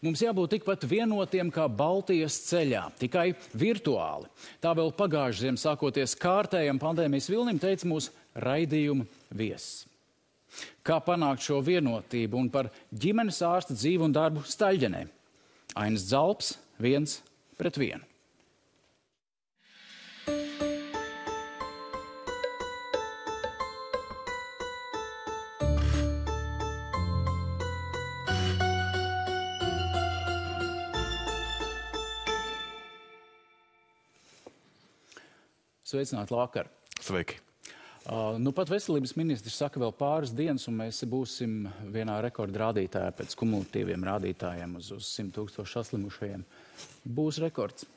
Mums jābūt tikpat vienotiem kā Baltijas ceļā, tikai virtuāli. Tā vēl pagājušajā ziemā, sākoties kārtējam pandēmijas vilnim, teica mūsu raidījuma viesis. Kā panākt šo vienotību un par ģimenes ārsta dzīvu un darbu staļģenē? Ainas Zalps viens pret vienu. Sveicināti, Lākar! Sveiki! Uh, nu, pat veselības ministrs saka, vēl pāris dienas, un mēs būsim vienā rekordrādītājā pēc kumulatīviem rādītājiem uz, uz 100 tūkstošu saslimušajiem. Būs rekords.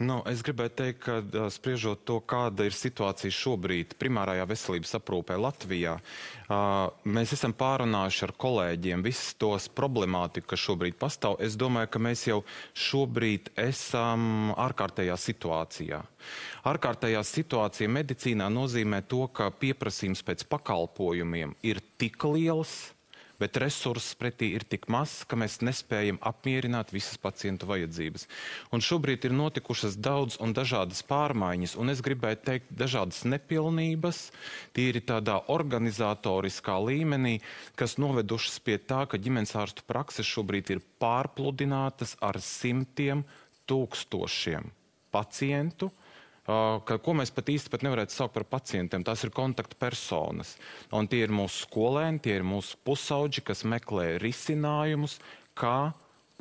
Nu, es gribēju teikt, ka spriežot to, kāda ir situācija šobrīd primārajā veselības aprūpē Latvijā, mēs esam pārunājuši ar kolēģiem visas tos problemātiku, kas šobrīd pastāv. Es domāju, ka mēs jau šobrīd esam ārkārtējā situācijā. Ārkārtējā situācija medicīnā nozīmē to, ka pieprasījums pēc pakalpojumiem ir tik liels, bet resursus pretī ir tik maz, ka mēs nespējam apmierināt visas pacientu vajadzības. Un šobrīd ir notikušas daudz un dažādas pārmaiņas, un es gribēju teikt dažādas nepilnības, tīri tādā organizatoriskā līmenī, kas novedušas pie tā, ka ģimenes ārstu prakses šobrīd ir pārpludinātas ar simtiem tūkstošiem pacientu, ka, ko mēs pat īsti pat nevarētu saukt par pacientiem. Tās ir kontaktpersonas. Un tie ir mūsu skolēni, tie ir mūsu pusauģi, kas meklē risinājumus, kā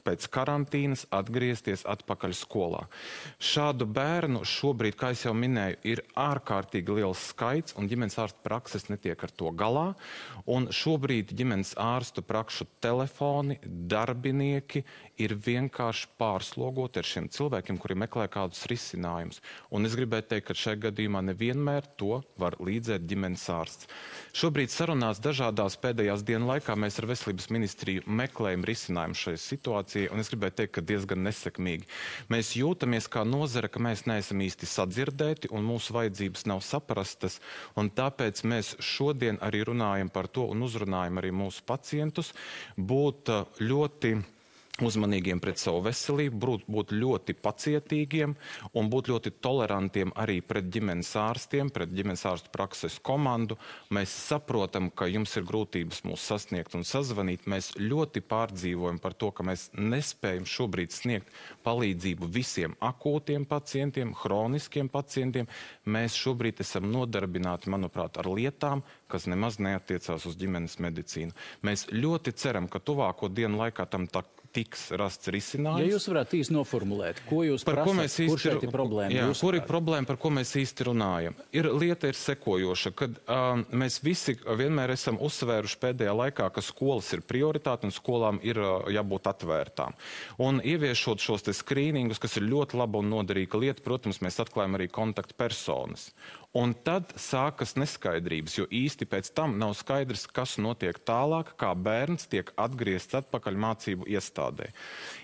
pēc karantīnas atgriezties atpakaļ skolā. Šādu bērnu šobrīd, kā jau minēju, ir ārkārtīgi liels skaits, un ģimenes ārsta prakses netiek ar to galā. Un šobrīd ģimenes ārstu prakšu telefoni, darbinieki ir vienkārši pārslogoti ar šiem cilvēkiem, kuri meklē kādus risinājumus. Un es gribētu teikt, ka šajā gadījumā nevienmēr to var līdzēt ģimenes ārsts. Šobrīd sarunās dažādās pēdējās dienu laikā mēs ar veselības ministriju meklējam risinājumu šai situācijai, un es gribētu teikt, ka diezgan nesekmīgi. Mēs jūtamies kā nozara, ka mēs neesam īsti sadzirdēti un mūsu vajadzības nav saprastas, un tāpēc mēs šodien arī runājam par to un uzrunājam arī mūsu pacientus būt ļoti uzmanīgiem pret savu veselību, būt, būt ļoti pacietīgiem un būt ļoti tolerantiem arī pret ģimenes ārstiem, pret ģimenes ārstu prakses komandu. Mēs saprotam, ka jums ir grūtības mūs sasniegt un sazvanīt. Mēs ļoti pārdzīvojam par to, ka mēs nespējam šobrīd sniegt palīdzību visiem akūtiem pacientiem, hroniskiem pacientiem. Mēs šobrīd esam nodarbināti, manuprāt, ar lietām, kas nemaz neatiecās uz ģimenes medicīnu. Mēs ļoti ceram, ka tuvāko dienu laikā tam tā tiks rasts risinājums. Ja jūs varētu īsti noformulēt, ko jūs par prasat, ko mēs īsti, kur šeit ir problēma? Jā, kur ir problēma, par ko mēs īsti runājam? Ir lieta ir sekojoša, kad um, mēs visi vienmēr esam uzsvēruši pēdējā laikā, ka skolas ir prioritāte un skolām ir uh, jābūt atvērtām. Un ieviešot šos te skrīningus, kas ir ļoti laba un noderīga lieta, protams, mēs atklājam arī kontaktpersonas. Un tad sākas neskaidrības, jo īsti pēc tam nav skaidrs, kas notiek tālāk, kā bērns tiek atgriezts atpakaļ mācību iestādē.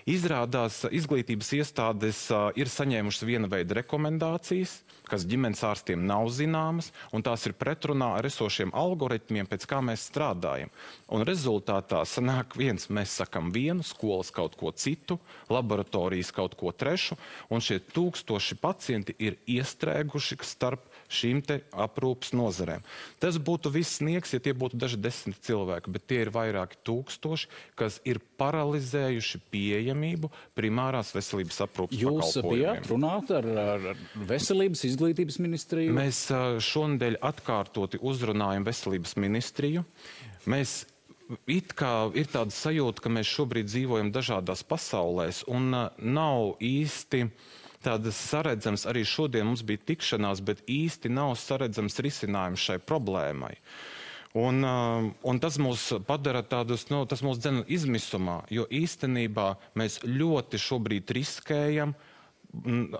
Izrādās, izglītības iestādes ir saņēmušas viena veida rekomendācijas, kas ģimenes ārstiem nav zināmas, un tās ir pretrunā ar esošiem algoritmiem, pēc kā mēs strādājam. Un rezultātā sanāk viens, mēs sakam vienu, skolas kaut ko citu, laboratorijas kaut ko trešu, un šie tūkstoši pacienti ir iestrēguši starp šīm aprūpas nozarēm. Tas būtu viss sniegs, ja tie būtu daži desmit cilvēki, bet tie ir vairāki tūkstoši, kas ir paralizējuši pieejamību primārās veselības aprūpas Jūs bijāt runāt ar, ar veselības izglītības ministriju? Mēs šonadēļ atkārtoti uzrunājam veselības ministriju. Mēs It kā ir tāda sajūta, ka mēs šobrīd dzīvojam dažādās pasaulēs un nav īsti uh, tādas saredzams, arī šodien mums bija tikšanās, bet īsti nav saredzams risinājums šai problēmai. Un, uh, un tas mūs padara tādus, nu, tas mūs dzen izmisumā, jo īstenībā mēs ļoti šobrīd riskējam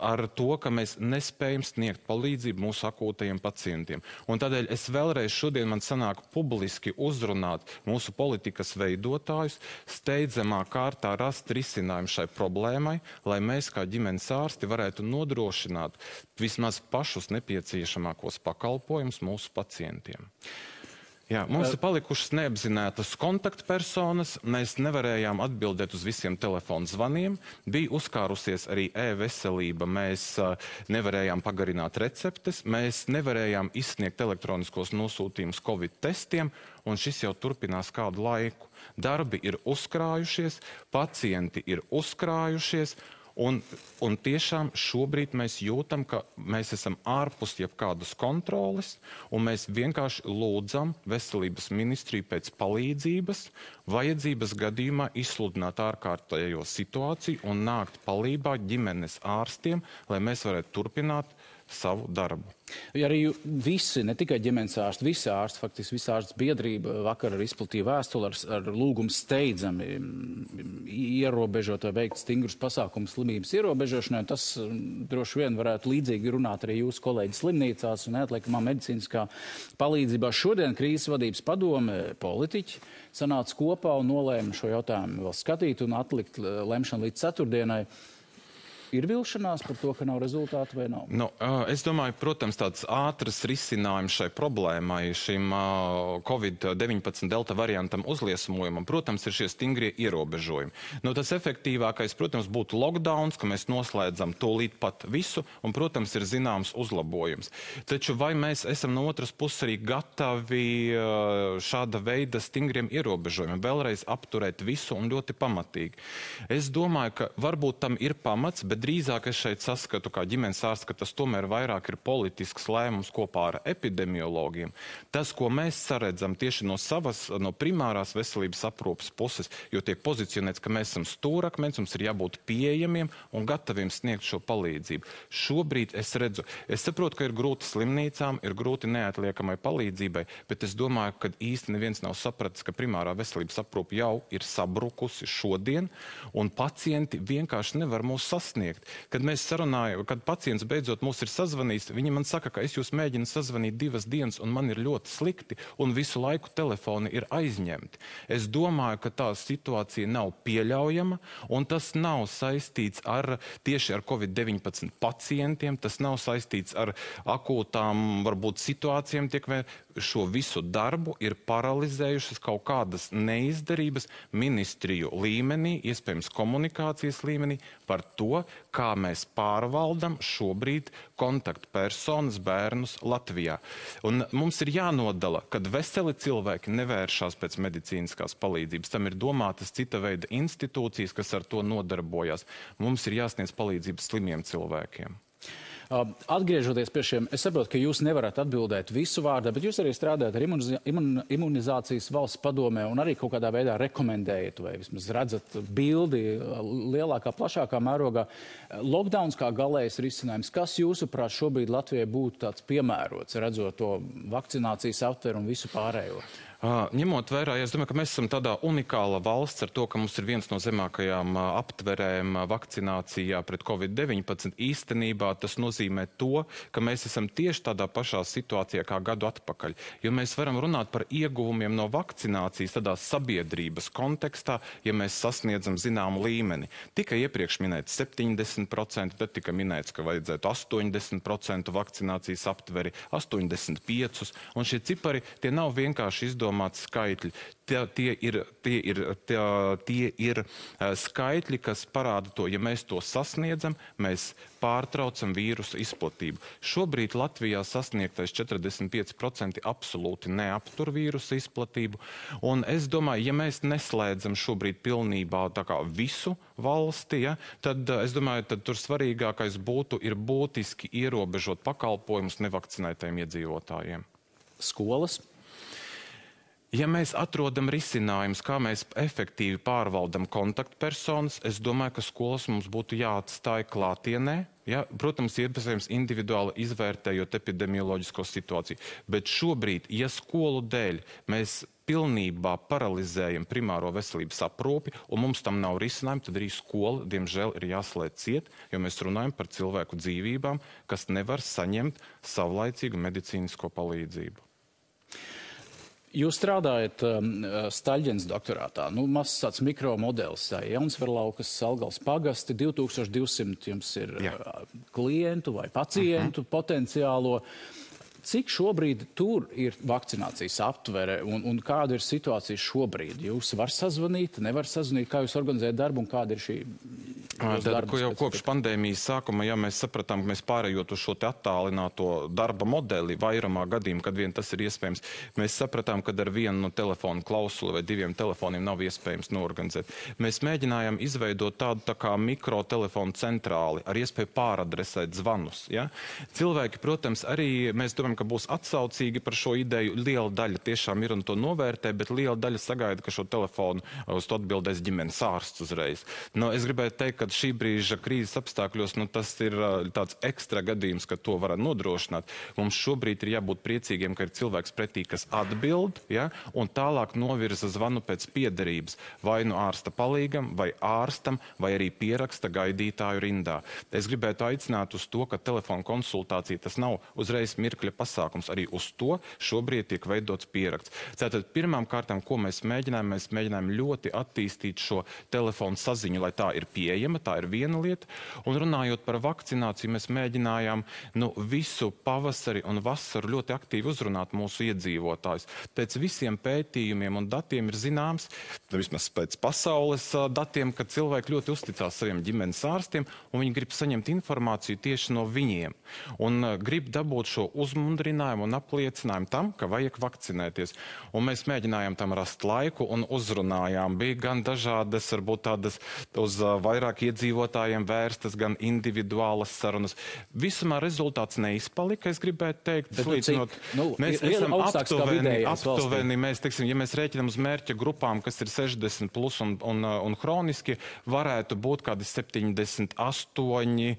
ar to, ka mēs nespējam sniegt palīdzību mūsu akūtajiem pacientiem. Un tādēļ es vēlreiz šodien man sanāk publiski uzrunāt mūsu politikas veidotājus, steidzamā kārtā rast risinājumu šai problēmai, lai mēs kā ģimenes ārsti varētu nodrošināt vismaz pašus nepieciešamākos pakalpojumus mūsu pacientiem. Jā, mums ir palikušas neapzinātas kontaktpersonas. Mēs nevarējām atbildēt uz visiem telefonu zvaniem. Bija uzkārusies arī e-veselība. Mēs uh, nevarējām pagarināt receptes. Mēs nevarējām izsniegt elektroniskos nosūtījumus Covid testiem. Un šis jau turpinās kādu laiku. Darbi ir uzkrājušies, pacienti ir uzkrājušies. Un, un tiešām šobrīd mēs jūtam, ka mēs esam ārpus jebkādas kontroles, un mēs vienkārši lūdzam veselības ministriju pēc palīdzības, vajadzības gadījumā izsludināt ārkārtējo situāciju un nākt palīdzīgā ģimenes ārstiem, lai mēs varētu turpināt savu darbu. Ja arī visi, ne tikai ģimenes ārsti, visi ārsti, faktiski visa ārsts biedrība vakar izplatīja vēstuli ar, ar lūgumu steidzami mm, ierobežot vai veikt stingrus pasākumus slimības ierobežošanai. Tas mm, droši vien varētu līdzīgi runāt arī jūsu kolēģi slimnīcās un neatliekamā medicīniskā palīdzībā. Šodien krīzes vadības padome politiķi sanāca kopā un nolēma šo jautājumu vēl skatīt un atlikt lemšanu līdz ceturtdienai. Ir vilšanās par to, ka nav rezultātu vai nav? Nu, es domāju, protams, tāds ātrs risinājums šai problēmai, šim Covid-19 delta variantam uzliesmojumam, protams, ir šie stingrie ierobežojumi. Nu, tas efektīvākais, protams, būtu lockdowns, ka mēs noslēdzam to līdz pat visu, un, protams, ir zināms uzlabojums. Taču vai mēs esam no otras puses arī gatavi šāda veida stingriem ierobežojumiem vēlreiz apturēt visu un ļoti pamatīgi? Es domāju, ka varbūt tam ir pamats, bet bet drīzāk es šeit saskatu, kā ģimenes ārsts, ka tas tomēr vairāk ir politisks lēmums kopā ar epidemiologiem. Tas, ko mēs saredzam tieši no savas, no primārās veselības aprūpas puses, jo tiek pozicionēts, ka mēs esam stūrakmens, mums ir jābūt pieejamiem un gataviem sniegt šo palīdzību. Šobrīd es redzu, es saprotu, ka ir grūti slimnīcām, ir grūti neatliekamai palīdzībai, bet es domāju, ka īsti neviens nav sapratis, ka primārā veselības aprūpa jau ir sabrukusi šodien, un pacienti vienkārši nevar mūs sasniegt sasniegt. Kad mēs sarunājam, kad pacients beidzot mūs ir sazvanījis, viņi man saka, ka es jūs mēģinu sazvanīt divas dienas un man ir ļoti slikti un visu laiku telefoni ir aizņemti. Es domāju, ka tā situācija nav pieļaujama un tas nav saistīts ar tieši ar Covid-19 pacientiem, tas nav saistīts ar akūtām varbūt situācijām tiek vai šo visu darbu ir paralizējušas kaut kādas neizdarības ministriju līmenī, iespējams komunikācijas līmenī par to, kā mēs pārvaldam šobrīd kontaktpersonas bērnus Latvijā. Un mums ir jānodala, kad veseli cilvēki nevēršās pēc medicīniskās palīdzības. Tam ir domātas cita veida institūcijas, kas ar to nodarbojas. Mums ir jāsniedz palīdzības slimiem cilvēkiem. Atgriežoties pie šiem, es saprotu, ka jūs nevarat atbildēt visu vārdā, bet jūs arī strādājat ar imun, imunizācijas valsts padomē un arī kaut kādā veidā rekomendējat vai vismaz redzat bildi lielākā, plašākā mērogā. Lockdowns kā galējs risinājums, kas jūsuprāt šobrīd Latvijai būtu tāds piemērots, redzot to vakcinācijas aptveru un visu pārējo? Ņemot vērā, es domāju, ka mēs esam tādā unikāla valsts ar to, ka mums ir viens no zemākajām aptverēm vakcinācijā pret Covid-19, īstenībā tas nozīmē to, ka mēs esam tieši tādā pašā situācijā kā gadu atpakaļ. Jo mēs varam runāt par ieguvumiem no vakcinācijas tādā sabiedrības kontekstā, ja mēs sasniedzam zināmu līmeni. Tika iepriekš minēts 70%, tad tika minēts, ka vajadzētu 80% vakcinācijas aptveri, 85%, un šie cipari tie nav vienkārši izdomāti izdomāti skaitļi. Tie, tie, ir, tie, ir, tie, tie ir skaitļi, kas parāda to, ja mēs to sasniedzam, mēs pārtraucam vīrusu izplatību. Šobrīd Latvijā sasniegtais 45% absolūti neaptur vīrusu izplatību. Un es domāju, ja mēs neslēdzam šobrīd pilnībā visu valsti, ja, tad es domāju, tad tur svarīgākais būtu ir būtiski ierobežot pakalpojumus nevakcinētajiem iedzīvotājiem. Skolas Ja mēs atrodam risinājumus, kā mēs efektīvi pārvaldam kontaktpersonas, es domāju, ka skolas mums būtu jāatstāj klātienē. Ja? Protams, iespējams individuāli izvērtējot epidemioloģisko situāciju. Bet šobrīd, ja skolu dēļ mēs pilnībā paralizējam primāro veselības aprūpi, un mums tam nav risinājumu, tad arī skola, diemžēl, ir jāslēdz ciet, jo mēs runājam par cilvēku dzīvībām, kas nevar saņemt savlaicīgu medicīnisko palīdzību. Jūs strādājat um, Staļģenes doktorātā. Nu, mazs tāds mikromodelis. Jaunsverlaukas, Salgals pagasti, 2200 jums ir Jā. Uh, klientu vai pacientu uh mhm. -huh. potenciālo. Cik šobrīd tur ir vakcinācijas aptvere un, un kāda ir situācija šobrīd? Jūs varat sazvanīt, nevar sazvanīt, kā jūs organizējat darbu un kāda ir šī Tad, ko jau kopš pandēmijas sākuma, ja mēs sapratām, ka mēs pārējot uz šo attālināto darba modeli vairumā gadījumu, kad vien tas ir iespējams, mēs sapratām, ka ar vienu no telefonu klausuli vai diviem telefoniem nav iespējams norganizēt. Mēs mēģinājām izveidot tādu tā kā mikrotelefonu centrāli ar iespēju pāradresēt zvanus. Ja? Cilvēki, protams, arī mēs domājam, ka būs atsaucīgi par šo ideju. Liela daļa tiešām ir un to novērtē, bet liela daļa sagaida, ka šo telefonu uz to atbildēs ģimenes ārsts uzreiz. Nu, es gribētu teikt, ka šī brīža krīzes apstākļos nu, tas ir tāds ekstra gadījums, ka to var nodrošināt. Mums šobrīd ir jābūt priecīgiem, ka ir cilvēks pretī, kas atbild, ja, un tālāk novirza zvanu pēc piederības vai nu ārsta palīgam, vai ārstam, vai arī pieraksta gaidītāju rindā. Es gribētu aicināt uz to, ka telefona konsultācija tas nav uzreiz mirkļa pasākums. Arī uz to šobrīd tiek veidots pieraksts. Tātad pirmām kārtām, ko mēs mēģinājām, mēs mēģinājām ļoti attīstīt šo telefonu saziņu, lai tā ir pieejama tā ir viena lieta. Un runājot par vakcināciju, mēs mēģinājām nu, visu pavasari un vasaru ļoti aktīvi uzrunāt mūsu iedzīvotājus. Pēc visiem pētījumiem un datiem ir zināms, vismaz pēc pasaules datiem, ka cilvēki ļoti uzticās saviem ģimenes ārstiem un viņi grib saņemt informāciju tieši no viņiem. Un grib dabūt šo uzmundrinājumu un apliecinājumu tam, ka vajag vakcinēties. Un mēs mēģinājām tam rast laiku un uzrunājām. Bija gan dažādas, varbūt tādas uz vairāk iedzīvotājiem vērstas, gan individuālas sarunas. Visumā rezultāts neizpalika, es gribētu teikt. Bet, nu, cik, nu, mēs esam aptuveni, aptuveni mēs, teiksim, ja mēs rēķinam uz mērķa grupām, kas ir 60 plus un, un, un hroniski, varētu būt kādi 78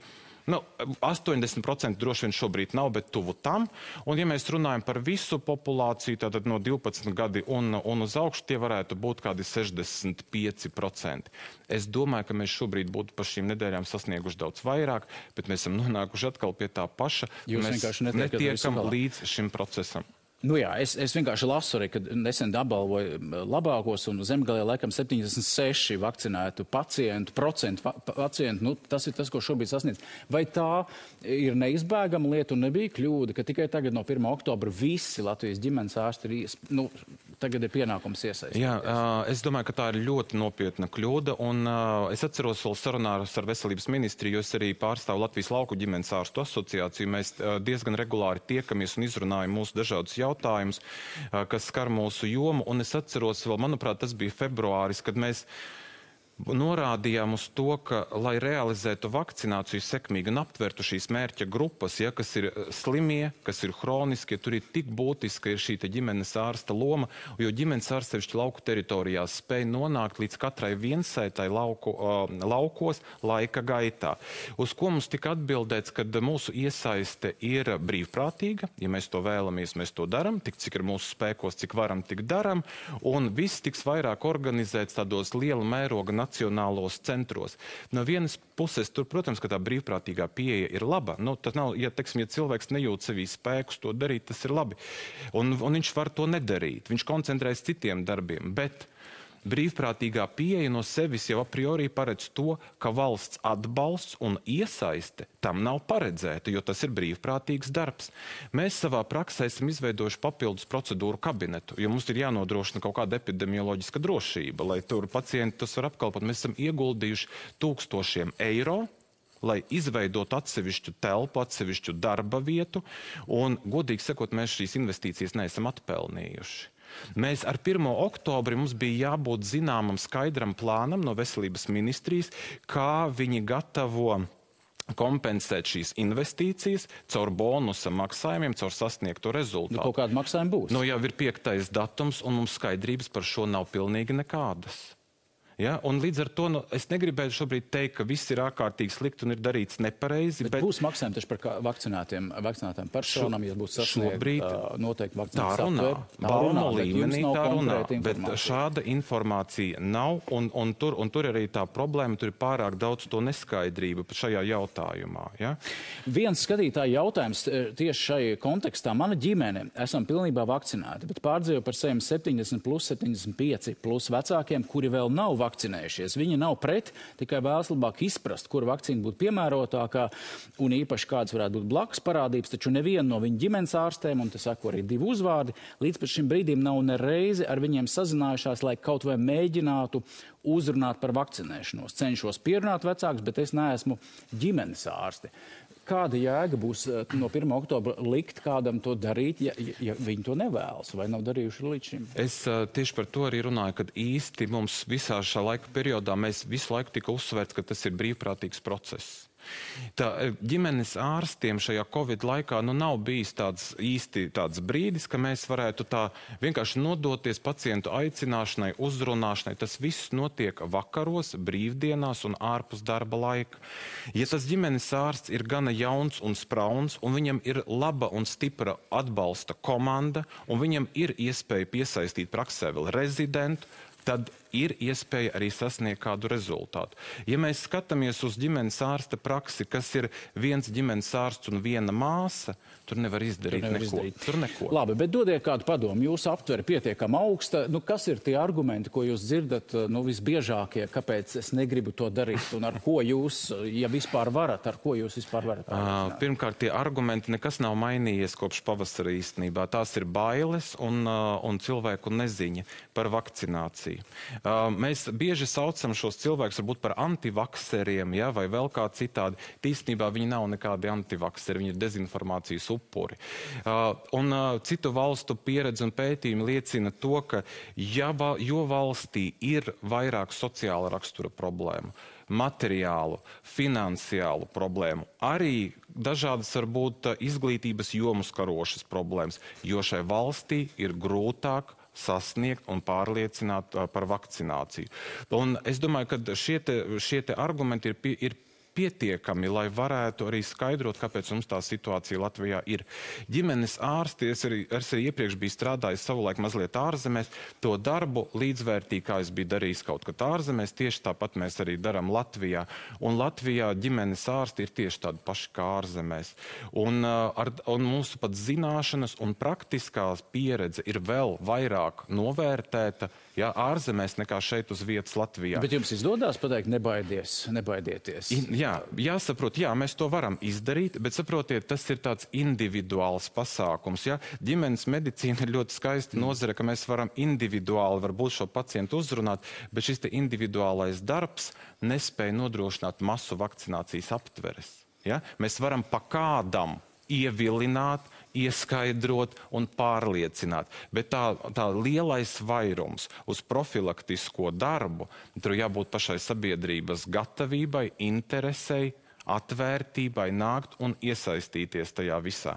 Nu, 80% droši vien šobrīd nav, bet tuvu tam. Un, ja mēs runājam par visu populāciju, tad no 12 gadi un, un uz augšu tie varētu būt kādi 65%. Es domāju, ka mēs šobrīd būtu pa šīm nedēļām sasnieguši daudz vairāk, bet mēs esam nonākuši atkal pie tā paša. Jūs mēs netiekam līdz šim procesam. Nu jā, es, es vienkārši lasu arī, kad nesen apbalvoju labākos un zemgalē laikam 76 vakcinētu pacientu, procentu pacientu. Nu, tas ir tas, ko šobrīd sasniedz. Vai tā ir neizbēgama lieta un nebija kļūda, ka tikai tagad no 1. oktobra visi Latvijas ģimenes ārsti ir, nu, tagad ir pienākums iesaistīties? Jā, es domāju, ka tā ir ļoti nopietna kļūda. Un es atceros vēl sarunārus ar veselības ministriju, jo es arī pārstāvu Latvijas lauku ģimenes ārstu asociāciju. Mēs diezgan regulāri tiekamies un izrunājam mūsu dažādus jautājumus jautājums, kas skar mūsu jomu. Un es atceros vēl, manuprāt, tas bija februāris, kad mēs norādījām uz to, ka, lai realizētu vakcināciju sekmīgi un aptvertu šīs mērķa grupas, ja, kas ir eh, slimie, kas ir hroniskie, tur ir tik būtiska ir šī ģimenes ārsta loma, jo ģimenes ārsts sevišķi lauku teritorijās spēj nonākt līdz katrai viensētai lauku, uh, laukos laika gaitā. Uz ko mums tika atbildēts, ka mūsu iesaiste ir brīvprātīga, ja mēs to vēlamies, mēs to daram, tik cik ir mūsu spēkos, cik varam, tik daram, un viss tiks vairāk organizēts tādos liela mēroga nacionālos centros. No vienas puses, tur, protams, ka tā brīvprātīgā pieeja ir laba. Nu, tas nav, ja, teiksim, ja cilvēks nejūt sevī spēkus to darīt, tas ir labi. Un, un viņš var to nedarīt. Viņš koncentrējas citiem darbiem. Bet brīvprātīgā pieeja no sevis jau a priori paredz to, ka valsts atbalsts un iesaiste tam nav paredzēta, jo tas ir brīvprātīgs darbs. Mēs savā praksē esam izveidojuši papildus procedūru kabinetu, jo mums ir jānodrošina kaut kāda epidemioloģiska drošība, lai tur pacienti tos var apkalpot. Mēs esam ieguldījuši tūkstošiem eiro lai izveidotu atsevišķu telpu, atsevišķu darba vietu, un, godīgi sakot, mēs šīs investīcijas neesam atpelnījuši. Mēs ar 1. oktobri mums bija jābūt zināmam skaidram plānam no veselības ministrijas, kā viņi gatavo kompensēt šīs investīcijas caur bonusa maksājumiem, caur sasniegto rezultātu. Nu, kaut kāda maksājuma būs. Nu, jau ir piektais datums, un mums skaidrības par šo nav pilnīgi nekādas. Ja? Un līdz ar to nu, es negribētu šobrīd teikt, ka viss ir ārkārtīgi slikti un ir darīts nepareizi. Bet, bet būs maksājumi taču par vakcinētiem, vakcinētām personām, ja būs sasniegt šobrīd, noteikti vakcinācijas tā runā. Baumu līmenī tā runā, bet šāda informācija nav, un, un, tur, un tur arī tā problēma, tur ir pārāk daudz to neskaidrību šajā jautājumā. Ja? Viens skatītāja jautājums tieši šai kontekstā. Mana ģimene esam pilnībā vakcinēti, bet pārdzīvo par saviem 70 plus 75 plus vecākiem, kuri vēl nav vakcinēti vakcinējušies. Viņi nav pret, tikai vēlas labāk izprast, kur vakcīna būtu piemērotākā un īpaši kādas varētu būt blakus parādības, taču neviena no viņa ģimenes ārstēm, un tas sako arī divi uzvārdi, līdz pat šim brīdim nav ne reizi ar viņiem sazinājušās, lai kaut vai mēģinātu uzrunāt par vakcinēšanos. Cenšos pierunāt vecākus, bet es neesmu ģimenes ārsti. Kāda jēga būs eh, no 1. oktobra likt kādam to darīt, ja, ja viņi to nevēlas vai nav darījuši līdz šim? Es uh, tieši par to arī runāju, ka īsti mums visā šā laika periodā mēs visu laiku tika uzsvērts, ka tas ir brīvprātīgs process. Tā, e, ģimenes ārstiem šajā Covid laikā nu, nav bijis tāds īsti tāds brīdis, ka mēs varētu tā vienkārši nodoties pacientu aicināšanai, uzrunāšanai. Tas viss notiek vakaros, brīvdienās un ārpus darba laika. Ja tas ģimenes ārsts ir gana jauns un sprauns, un viņam ir laba un stipra atbalsta komanda, un viņam ir iespēja piesaistīt praksē vēl rezidentu, tad ir iespēja arī sasniegt kādu rezultātu. Ja mēs skatāmies uz ģimenes ārsta praksi, kas ir viens ģimenes ārsts un viena māsa, tur nevar izdarīt tur nevar neko. Izdarīt. Tur neko. Labi, bet dodiet kādu padomu. Jūsu aptvere pietiekami augsta. Nu, kas ir tie argumenti, ko jūs dzirdat nu, visbiežākie, kāpēc es negribu to darīt un ar ko jūs, ja vispār varat, ar ko jūs vispār varat? Uh, pirmkārt, tie argumenti nekas nav mainījies kopš pavasara īstenībā. Tās ir bailes un, uh, un cilvēku neziņa par vakcināciju. Mēs bieži saucam šos cilvēkus varbūt par antivakseriem, ja, vai vēl kā citādi. Tīstenībā viņi nav nekādi antivakseri, viņi ir dezinformācijas upuri. Un citu valstu pieredze un pētījumi liecina to, ka ja, jo valstī ir vairāk sociāla rakstura problēmu, materiālu, finansiālu problēmu, arī dažādas varbūt izglītības jomas karošas problēmas, jo šai valstī ir grūtāk sasniegt un pārliecināt par vakcināciju. Un es domāju, ka šie, te, šie te argumenti ir, ir pietiekami, lai varētu arī skaidrot, kāpēc mums tā situācija Latvijā ir. Ģimenes ārsti, es arī, es arī iepriekš biju strādājis savulaik mazliet ārzemēs, to darbu līdzvērtīgi, kā es biju darījis kaut kad ārzemēs, tieši tāpat mēs arī darām Latvijā. Un Latvijā ģimenes ārsti ir tieši tādi paši kā ārzemēs. Un, ar, un mūsu pat zināšanas un praktiskās pieredze ir vēl vairāk novērtēta ja, ārzemēs nekā šeit uz vietas Latvijā. Bet jums izdodas pateikt, nebaidies, nebaidieties. I, jā, jāsaprot, jā, mēs to varam izdarīt, bet saprotiet, tas ir tāds individuāls pasākums. Ja? Ģimenes medicīna ir ļoti skaista nozare, ka mēs varam individuāli varbūt šo pacientu uzrunāt, bet šis individuālais darbs nespēja nodrošināt masu vakcinācijas aptveres. Ja? Mēs varam pa kādam ievilināt, ieskaidrot un pārliecināt. Bet tā, tā lielais vairums uz profilaktisko darbu, tur jābūt pašai sabiedrības gatavībai, interesei, atvērtībai nākt un iesaistīties tajā visā.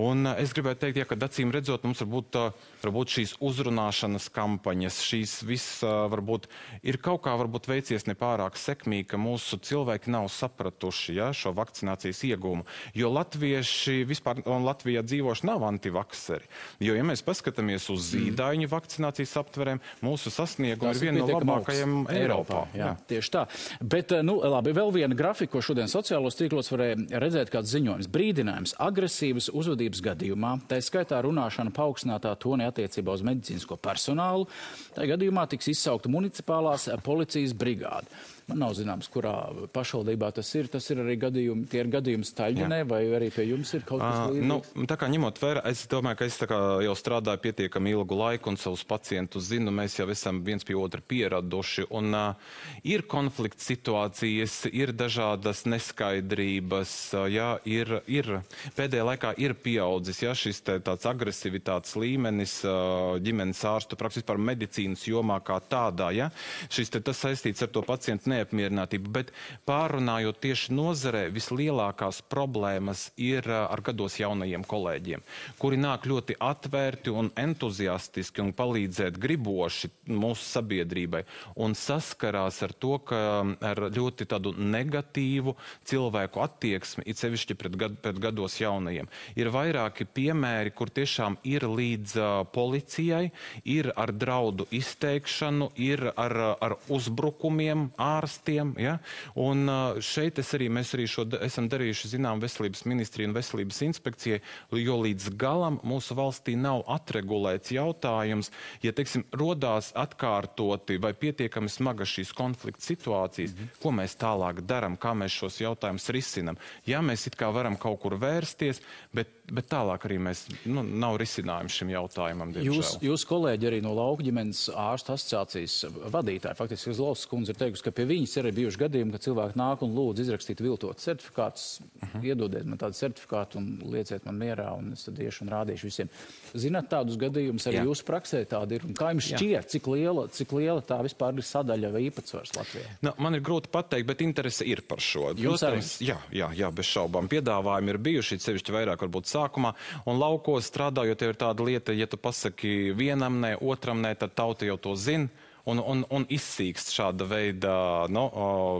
Un uh, es gribētu teikt, ja, ka acīm redzot, mums varbūt, uh, varbūt šīs uzrunāšanas kampaņas, šīs viss uh, varbūt ir kaut kā varbūt veicies nepārāk sekmīgi, ka mūsu cilvēki nav sapratuši ja, šo vakcinācijas iegūmu. Jo latvieši vispār un Latvijā dzīvoši nav antivakseri. Jo, ja mēs paskatāmies uz mm. zīdaiņu vakcinācijas aptverēm, mūsu sasniegumi ir viena no labākajiem Eiropā. Eiropā. Jā. Jā, tieši tā. Bet, nu, labi, vēl viena grafika, ko šodien sociālos tīklos varēja redzēt kāds ziņojums. Brīdinājums agresīvas uzvedības gadījumā, tā skaitā runāšana paaugstinātā tonī attiecībā uz medicīnisko personālu, tā gadījumā tiks izsaukta municipālās policijas brigāde. Man nav zināms, kurā pašvaldībā tas ir. Tas ir arī gadījumi, tie ir gadījumi Staļģenē, vai arī pie jums ir kaut kas līdzīgs? Nu, tā kā ņemot vērā, es domāju, ka es jau strādāju pietiekami ilgu laiku un savus pacientus zinu, mēs jau esam viens pie otra pieraduši. Un uh, ir konflikts situācijas, ir dažādas neskaidrības, uh, jā, ir, ir pēdējā laikā ir pieaudzis, jā, šis te, tāds agresivitātes līmenis uh, ģimenes ārstu praksis par medicīnas jomā kā tādā, jā. Šis te tas saistīts ar to pacientu neapmierinātību, bet pārunājot tieši nozarē, vislielākās problēmas ir ar gados jaunajiem kolēģiem, kuri nāk ļoti atvērti un entuziastiski un palīdzēt griboši mūsu sabiedrībai un saskarās ar to, ka ar ļoti tādu negatīvu cilvēku attieksmi, it sevišķi pret, gad, pret gados jaunajiem. Ir vairāki piemēri, kur tiešām ir līdz uh, policijai, ir ar draudu izteikšanu, ir ar, ar uzbrukumiem ārā ārstiem. Ja? Un šeit arī, mēs arī šo esam darījuši zinām veselības ministriju un veselības inspekcijai, jo līdz galam mūsu valstī nav atregulēts jautājums, ja, teiksim, rodās atkārtoti vai pietiekami smaga šīs konflikta situācijas, mm -hmm. ko mēs tālāk darām, kā mēs šos jautājumus risinam. Jā, mēs it kā varam kaut kur vērsties, bet, bet tālāk arī mēs, nu, nav risinājums šim jautājumam. Diemžēl. Jūs, jūs kolēģi arī no lauka ģimenes ārstu asociācijas vadītāji, faktiski Zlauskas kundze ir teikusi, ka pie viņas ir bijuši gadījumi, ka cilvēki nāk un lūdz izrakstīt viltot certifikātus, uh. -huh. iedodiet man tādu certifikātu un lieciet man mierā, un es tad iešu un rādīšu visiem. Zināt, tādus gadījumus arī Jā. jūsu praksē tādi ir. Un kā jums šķiet, cik liela, cik liela tā vispār ir sadaļa vai īpatsvars Latvijā? Nu, man ir grūti pateikt, bet interese ir par šo. Jums Protams, jā, jā, jā, bez šaubām. Piedāvājumi ir bijuši, sevišķi vairāk varbūt sākumā. Un laukos strādājot, ir tāda lieta, ja tu pasaki vienam nē, otram nē, tad tauta jau to zina un, un, un izsīkst šāda veida no,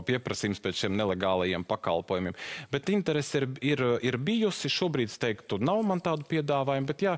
pieprasījums pēc šiem nelegālajiem pakalpojumiem. Bet interese ir, ir, ir bijusi. Šobrīd es teiktu, nav man tādu piedāvājumu, bet jā,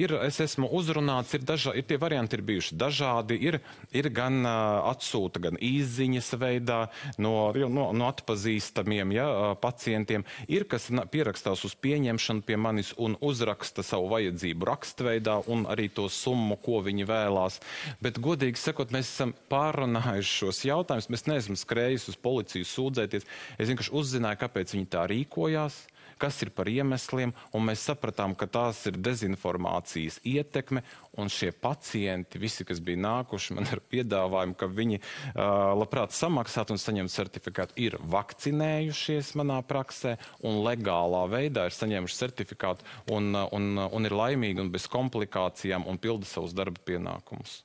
ir, es esmu uzrunāts, ir, daža, ir tie varianti ir bijuši dažādi. Ir, ir gan atsūta, gan īziņas veidā no, no, no atpazīstamiem ja, pacientiem. Ir, kas pierakstās uz pieņemšanu pie manis un uzraksta savu vajadzību rakstveidā un arī to summu, ko viņi vēlās. Bet, godīgi sakot, mēs esam pārunājuši šos jautājumus. Mēs neesam skrējuši uz policiju sūdzēties. Es vienkārši uzzināju, kāpēc viņi tā rīkojās, kas ir par iemesliem, un mēs sapratām, ka tās ir dezinformācijas ietekme, un šie pacienti, visi, kas bija nākuši man ar piedāvājumu, ka viņi uh, labprāt samaksātu un saņemtu certifikātu, ir vakcinējušies manā praksē un legālā veidā ir saņēmuši certifikātu un, un, un ir laimīgi un bez komplikācijām un pilda savus darba pienākumus.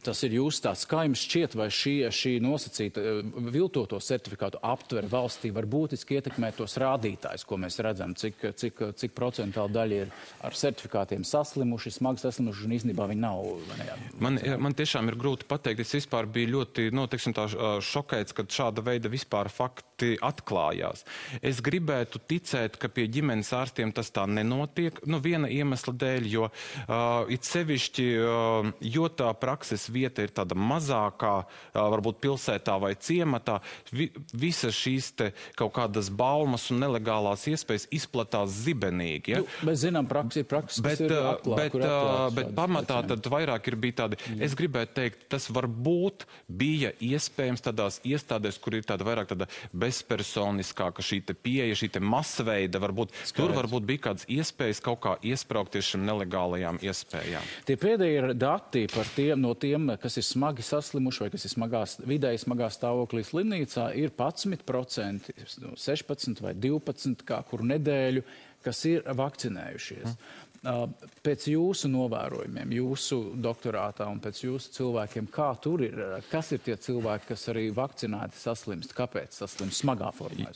Tas ir jūsu tāds, kā jums šķiet, vai šī, šī nosacīta eh, viltoto certifikātu aptver valstī var būtiski ietekmēt tos rādītājus, ko mēs redzam, cik, cik, cik procentāla daļa ir ar certifikātiem saslimuši, smagi saslimuši, un īstenībā viņi nav. Ne, man, man tiešām ir grūti pateikt, es vispār biju ļoti, nu, teiksim tā, šokēts, kad šāda veida vispār fakti atklājās. Es gribētu ticēt, ka pie ģimenes ārstiem tas tā nenotiek, nu, viena iemesla dēļ, jo uh, it sevišķi, uh, jo tā prakses dzīves vieta ir tāda mazākā, varbūt pilsētā vai ciematā, vi, visas šīs kaut kādas baumas un nelegālās iespējas izplatās zibenīgi. Ja? Nu, mēs zinām, praksa ir praksa, bet, ir atklāt, bet, atklāt, bet pamatā tad vairāk ir bija tādi, Jā. es gribētu teikt, tas varbūt bija iespējams tādās iestādēs, kur ir tāda vairāk tāda bezpersoniskāka šī te pieeja, šī te masveida, varbūt Skaidrs. tur varbūt bija kādas iespējas kaut kā iespraukties šim nelegālajām iespējām. Tie pēdējie ir dati par tiem no tiem tiem, kas ir smagi saslimuši vai kas ir smagās, vidēji smagā stāvoklī slimnīcā, ir 11%, 16 vai 12 kā kur nedēļu, kas ir vakcinējušies. Mm. Pēc jūsu novērojumiem, jūsu doktorātā un pēc jūsu cilvēkiem, kā tur ir, kas ir tie cilvēki, kas arī vakcinēti saslimst? Kāpēc saslimst smagā formā?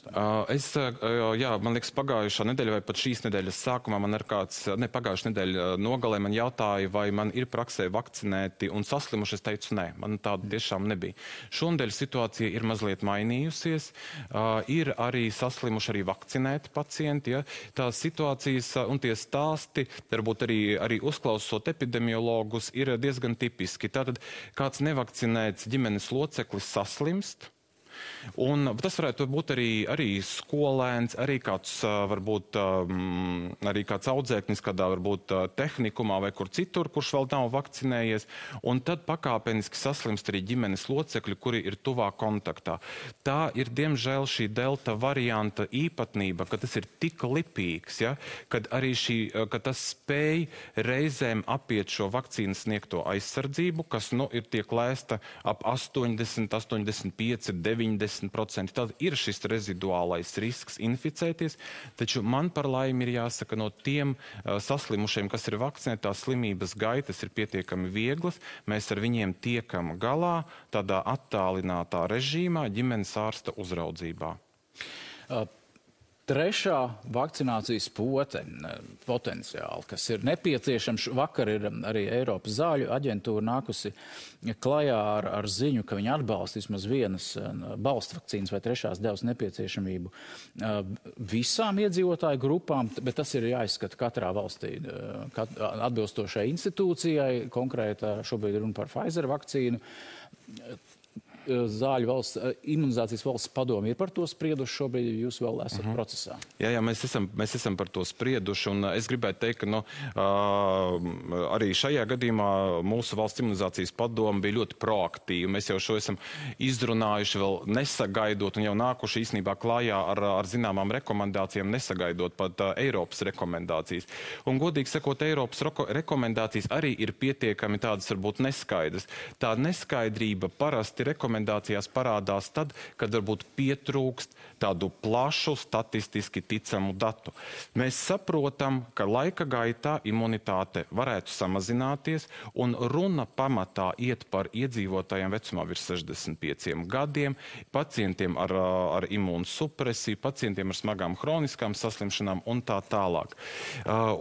Es, jā, man liekas, pagājušā nedēļa vai pat šīs nedēļas sākumā man ir kāds, ne pagājušā nedēļa nogalē man jautāja, vai man ir praksē vakcinēti un saslimuši. Es teicu, nē, man tāda tiešām nebija. Šonadēļ situācija ir mazliet mainījusies. Ir arī saslimuši arī vakcinēti pacienti. Ja? Tās situācijas un tie stāsti varbūt arī, arī uzklausot epidemiologus, ir diezgan tipiski. Tātad kāds nevakcinēts ģimenes loceklis saslimst, Un tas varētu būt arī, arī skolēns, arī kāds, varbūt, arī kāds audzēknis kādā varbūt tehnikumā vai kur citur, kurš vēl nav vakcinējies. Un tad pakāpeniski saslimst arī ģimenes locekļi, kuri ir tuvā kontaktā. Tā ir, diemžēl, šī delta varianta īpatnība, ka tas ir tik lipīgs, ja, kad arī šī, ka tas spēj reizēm apiet šo vakcīnas sniegto aizsardzību, kas, nu, ir tiek lēsta ap 80, 85, 90. 90%. Tad ir šis reziduālais risks inficēties, taču man par laimi ir jāsaka, no tiem uh, saslimušiem, kas ir vakcinēti, tās slimības gaitas ir pietiekami vieglas. Mēs ar viņiem tiekam galā tādā attālinātā režīmā, ģimenes ārsta uzraudzībā. Uh trešā vakcinācijas pote potenciāli, kas ir nepieciešams. Vakar ir arī Eiropas zāļu aģentūra nākusi klajā ar, ar ziņu, ka viņi atbalsta vismaz vienas balsta vakcīnas vai trešās devas nepieciešamību visām iedzīvotāju grupām, bet tas ir jāizskata katrā valstī kat, atbilstošai institūcijai. Konkrēta šobrīd runa par Pfizer vakcīnu zāļu valsts, imunizācijas valsts padomi ir par to sprieduši šobrīd, jūs vēl esat uh mhm. -huh. procesā? Jā, jā mēs, esam, mēs esam par to sprieduši, un es gribētu teikt, ka nu, arī šajā gadījumā mūsu valsts imunizācijas padoma bija ļoti proaktīva. Mēs jau šo esam izrunājuši vēl nesagaidot un jau nākuši īstenībā klājā ar, ar zināmām rekomendācijām, nesagaidot pat uh, Eiropas rekomendācijas. Un godīgi sakot, Eiropas rekomendācijas arī ir pietiekami tādas varbūt neskaidras. Tā neskaidrība parasti rekomendācijās parādās tad, kad varbūt pietrūkst tādu plašu statistiski ticamu datu. Mēs saprotam, ka laika gaitā imunitāte varētu samazināties un runa pamatā iet par iedzīvotājiem vecumā virs 65 gadiem, pacientiem ar, ar imūnsupresiju, pacientiem ar smagām hroniskām saslimšanām un tā tālāk.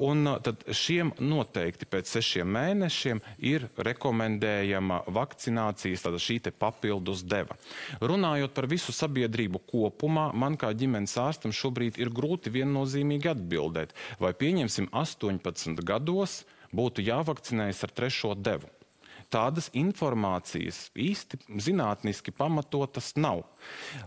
Un tad šiem noteikti pēc sešiem mēnešiem ir rekomendējama vakcinācijas, tāda šī te papildus deva. Runājot par visu sabiedrību kopumā, man kā ģimenes ārstam šobrīd ir grūti viennozīmīgi atbildēt, vai pieņemsim 18 gados būtu jāvakcinējas ar trešo devu. Tādas informācijas īsti zinātniski pamatotas nav.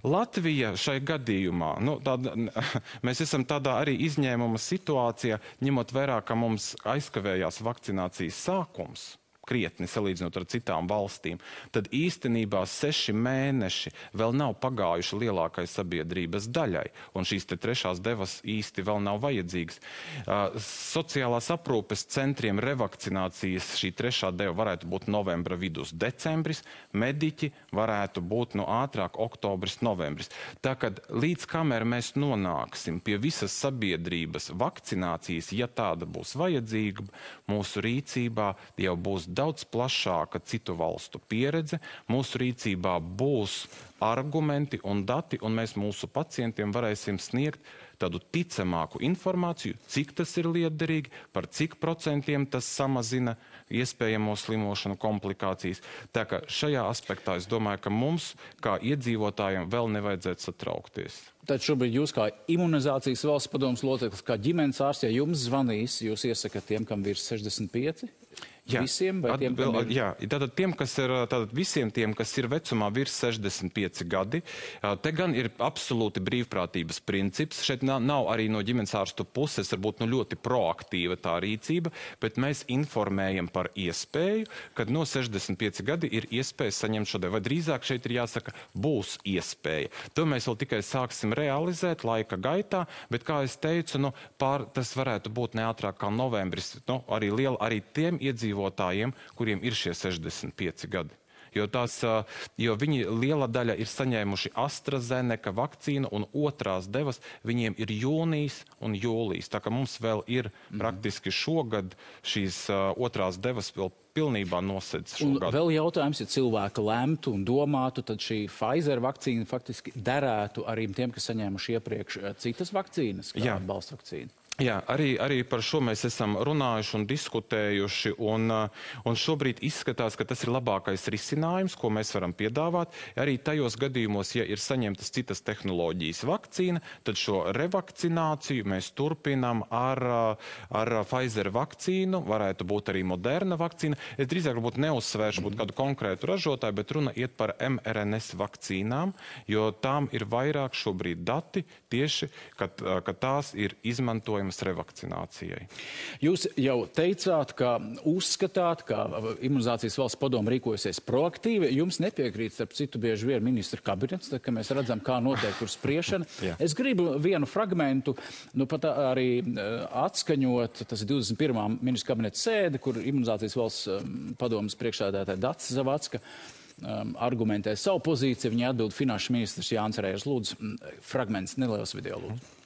Latvija šai gadījumā, nu, tāda, mēs esam tādā arī izņēmuma situācijā, ņemot vērā, ka mums aizkavējās vakcinācijas sākums krietni salīdzinot ar citām valstīm, tad īstenībā seši mēneši vēl nav pagājuši lielākai sabiedrības daļai, un šīs trešās devas īsti vēl nav vajadzīgas. Uh, sociālās aprūpes centriem revakcinācijas šī trešā deva varētu būt novembra vidus decembris, mediķi varētu būt no ātrāk oktobris, novembris. Tā kad līdz kamēr mēs nonāksim pie visas sabiedrības vakcinācijas, ja tāda būs vajadzīga, mūsu rīcībā jau būs daudz plašāka citu valstu pieredze, mūsu rīcībā būs argumenti un dati, un mēs mūsu pacientiem varēsim sniegt tādu ticamāku informāciju, cik tas ir liederīgi, par cik procentiem tas samazina iespējamo slimošanu komplikācijas. Tā ka šajā aspektā es domāju, ka mums, kā iedzīvotājiem, vēl nevajadzētu satraukties. Tad šobrīd jūs kā imunizācijas valsts padomus loceklis, kā ģimenes ārsts, ja jums zvanīs, jūs iesakat tiem, kam virs 65? Jā, visiem tiem, atbil, ir... jā, tātad tiem, kas ir, tātad visiem tiem, kas ir vecumā virs 65 gadi, te gan ir absolūti brīvprātības princips. Šeit nav, nav arī no ģimenes ārstu puses varbūt nu ļoti proaktīva tā rīcība, bet mēs informējam par iespēju, kad no 65 gadi ir iespēja saņemt šo devu. Vai drīzāk šeit ir jāsaka, būs iespēja. To mēs vēl tikai sāksim realizēt laika gaitā, bet, kā es teicu, nu, pār, tas varētu būt neatrāk kā novembris, nu, arī, liela, arī tiem iedzīvotājiem, kuriem ir šie 65 gadi. Jo, tās, jo viņi liela daļa ir saņēmuši AstraZeneca vakcīnu, un otrās devas viņiem ir jūnijas un jūlijas. Tā kā mums vēl ir mm. praktiski šogad šīs otrās devas vēl pilnībā nosedz šo gadu. Vēl jautājums, ja cilvēki lemtu un domātu, tad šī Pfizer vakcīna faktiski derētu arī tiem, kas saņēmuši iepriekš citas vakcīnas, kā atbalsta vakcīna. Jā, arī, arī par šo mēs esam runājuši un diskutējuši, un, uh, un šobrīd izskatās, ka tas ir labākais risinājums, ko mēs varam piedāvāt. Arī tajos gadījumos, ja ir saņemtas citas tehnoloģijas vakcīna, tad šo revakcināciju mēs turpinām ar, uh, ar Pfizer vakcīnu, varētu būt arī moderna vakcīna. Es drīzāk varbūt neuzsvēršu būt kādu konkrētu ražotāju, bet runa iet par mRNS vakcīnām, jo tām ir vairāk šobrīd dati tieši, ka, ka tās ir izmantojamas iespējamas revakcinācijai. Jūs jau teicāt, ka uzskatāt, ka imunizācijas valsts padoma rīkojasies proaktīvi. Jums nepiekrīt, starp citu, bieži vien ministra kabinets, tad, kad mēs redzam, kā notiek tur spriešana. es gribu vienu fragmentu, nu pat arī atskaņot, tas ir 21. ministra kabineta sēde, kur imunizācijas valsts padomas priekšsēdētāja Dats Zavacka um, argumentē savu pozīciju. Viņa atbild finanšu ministrs Jānis Rējers. Lūdzu, fragments neliels video. Lūdzu.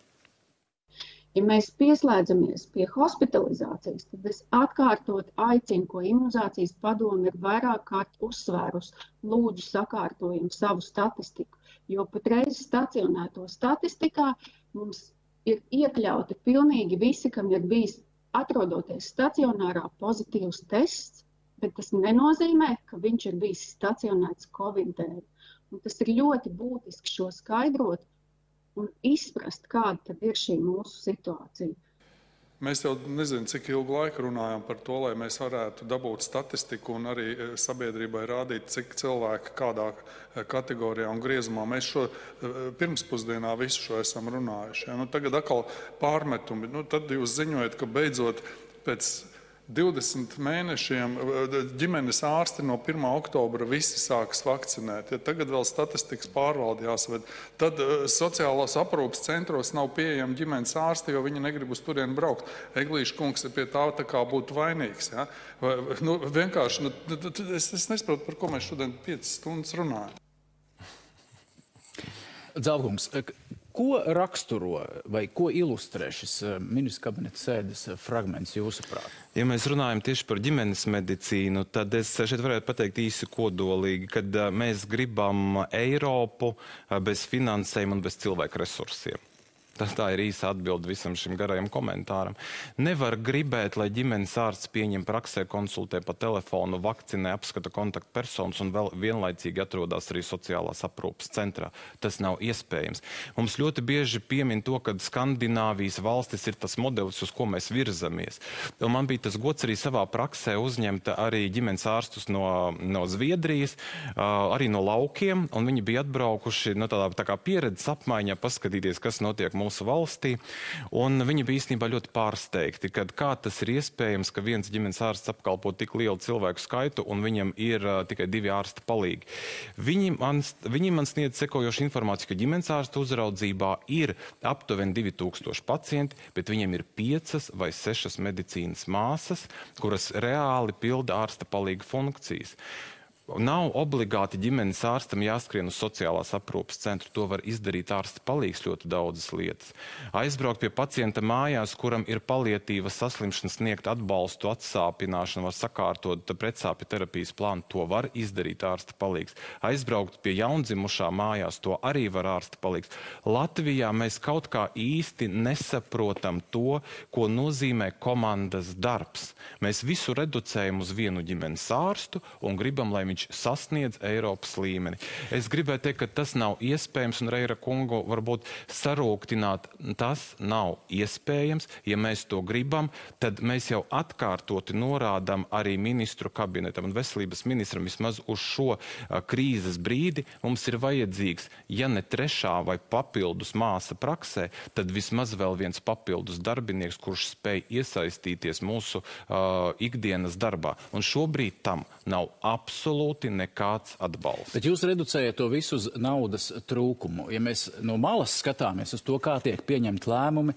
Ja mēs pieslēdzamies pie hospitalizācijas, tad es atkārtot aicinu, ko imunizācijas padomu ir vairāk kārt uzsvērus, lūdzu sakārtojam savu statistiku, jo patreiz stacionēto statistikā mums ir iekļauti pilnīgi visi, kam ir bijis atrodoties stacionārā pozitīvs tests, bet tas nenozīmē, ka viņš ir bijis stacionēts Covid dēļ. Un tas ir ļoti būtiski šo skaidrot, un izprast, kāda ir šī mūsu situācija. Mēs jau nezinām, cik ilgu laiku runājam par to, lai mēs varētu dabūt statistiku un arī e, sabiedrībai rādīt, cik cilvēki kādā e, kategorijā un griezumā. Mēs šo pirmspusdienā visu šo esam runājuši. Ja? Nu, tagad atkal pārmetumi. Nu, tad jūs ziņojat, ka beidzot pēc 20 mēnešiem ģimenes ārsti no 1. oktobra visi sāks vakcinēt. Ja tagad vēl statistikas pārvalde jāsaved, tad uh, sociālās aprūpas centros nav pieejami ģimenes ārsti, jo viņi negrib uz turieni braukt. Eglīša kungs pie tā, tā kā būtu vainīgs. Ja? Vai, nu, vienkārši, nu, es, es nesaprotu, par ko mēs šodien 5 stundas runājam. Dzelgungs, Ko raksturo vai ko ilustrē šis eh, ministra kabineta sēdes eh, fragments jūsuprāt? Ja mēs runājam tieši par ģimenes medicīnu, tad es šeit varētu pateikt īsi kodolīgi, ka eh, mēs gribam Eiropu bez finansējuma un bez cilvēku resursiem. Tas tā ir īsa atbilde visam šim garajam komentāram. Nevar gribēt, lai ģimenes ārsts pieņem praksē, konsultē pa telefonu, vakcinē, apskata kontaktpersonas un vēl vienlaicīgi atrodas arī sociālās aprūpas centrā. Tas nav iespējams. Mums ļoti bieži piemin to, ka Skandināvijas valstis ir tas modelis, uz ko mēs virzamies. Un man bija tas gods arī savā praksē uzņemt arī ģimenes ārstus no, no Zviedrijas, arī no laukiem, un viņi bija atbraukuši no tādā tā kā pieredzes apmaiņā paskatīties, kas notiek mūsu valstī. Viņi bija īstenībā ļoti pārsteigti, kad kā tas ir iespējams, ka viens ģimenes ārsts apkalpo tik lielu cilvēku skaitu un viņam ir uh, tikai divi ārsta palīgi. Viņi man, viņi man sniedz sekojošu informāciju, ka ģimenes ārsta uzraudzībā ir aptuveni 2000 pacienti, bet viņiem ir piecas vai sešas medicīnas māsas, kuras reāli pilda ārsta palīga funkcijas. Nav obligāti ģimenes ārstam jāskrien uz sociālās aprūpas centru. To var izdarīt ārsta palīgs ļoti daudzas lietas. Aizbraukt pie pacienta mājās, kuram ir palietīva saslimšana, sniegt atbalstu, atsāpināšanu, var sakārtot pretsāpju terapijas plānu. To var izdarīt ārsta palīgs. Aizbraukt pie jaundzimušā mājās, to arī var ārsta palīgs. Latvijā mēs kaut kā īsti nesaprotam to, ko nozīmē komandas darbs. Mēs visu reducējam uz vienu ģimenes ārstu un gribam, lai viņš sasniedz Eiropas līmeni. Es gribēju teikt, ka tas nav iespējams, un Reira kungu varbūt sarūktināt, tas nav iespējams. Ja mēs to gribam, tad mēs jau atkārtoti norādām arī ministru kabinetam un veselības ministram vismaz uz šo krīzes brīdi mums ir vajadzīgs, ja ne trešā vai papildus māsa praksē, tad vismaz vēl viens papildus darbinieks, kurš spēj iesaistīties mūsu uh, ikdienas darbā. Un šobrīd tam nav absolūti absolūti nekāds atbalsts. Bet jūs reducējat to visu uz naudas trūkumu. Ja mēs no malas skatāmies uz to, kā tiek pieņemt lēmumi,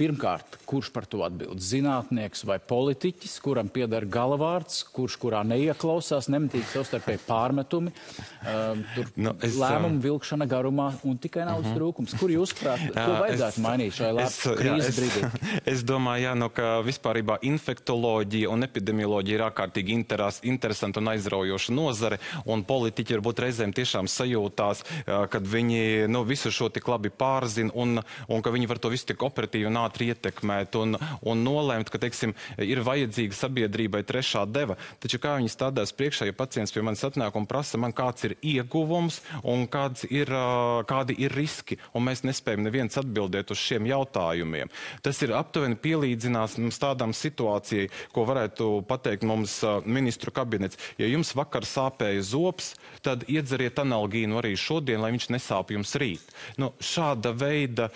Pirmkārt, kurš par to atbild? Zinātnieks vai politiķis, kuram pieder galavārds, kurš kurā neieklausās, nemitīgi savstarpēji pārmetumi, uh, tur no, es, lēmumu um, vilkšana garumā un tikai naudas uh mhm. -huh. trūkums. Kur jūs prāt, ko vajadzētu es, mainīt šajā lēpā krīzes brīdī? Es domāju, jā, no, ka vispārībā infektoloģija un epidemioloģija ir ārkārtīgi interes, interesanta un aizraujoša nozare, un politiķi varbūt reizēm tiešām sajūtās, kad viņi nu, visu šo tik labi pārzina un, un ka viņi var to visu tik operatīvi un ātri ietekmēt un, un nolēmt, ka, teiksim, ir vajadzīga sabiedrībai trešā deva. Taču kā viņi stādās priekšā, ja pacients pie manis atnāk un prasa man, kāds ir ieguvums un kāds ir, kādi ir riski, un mēs nespējam neviens atbildēt uz šiem jautājumiem. Tas ir aptuveni pielīdzinās mums tādām situācijai, ko varētu pateikt mums ministru kabinets. Ja jums vakar sāpēja zops, tad iedzeriet analgīnu arī šodien, lai viņš nesāp jums rīt. Nu, šāda veida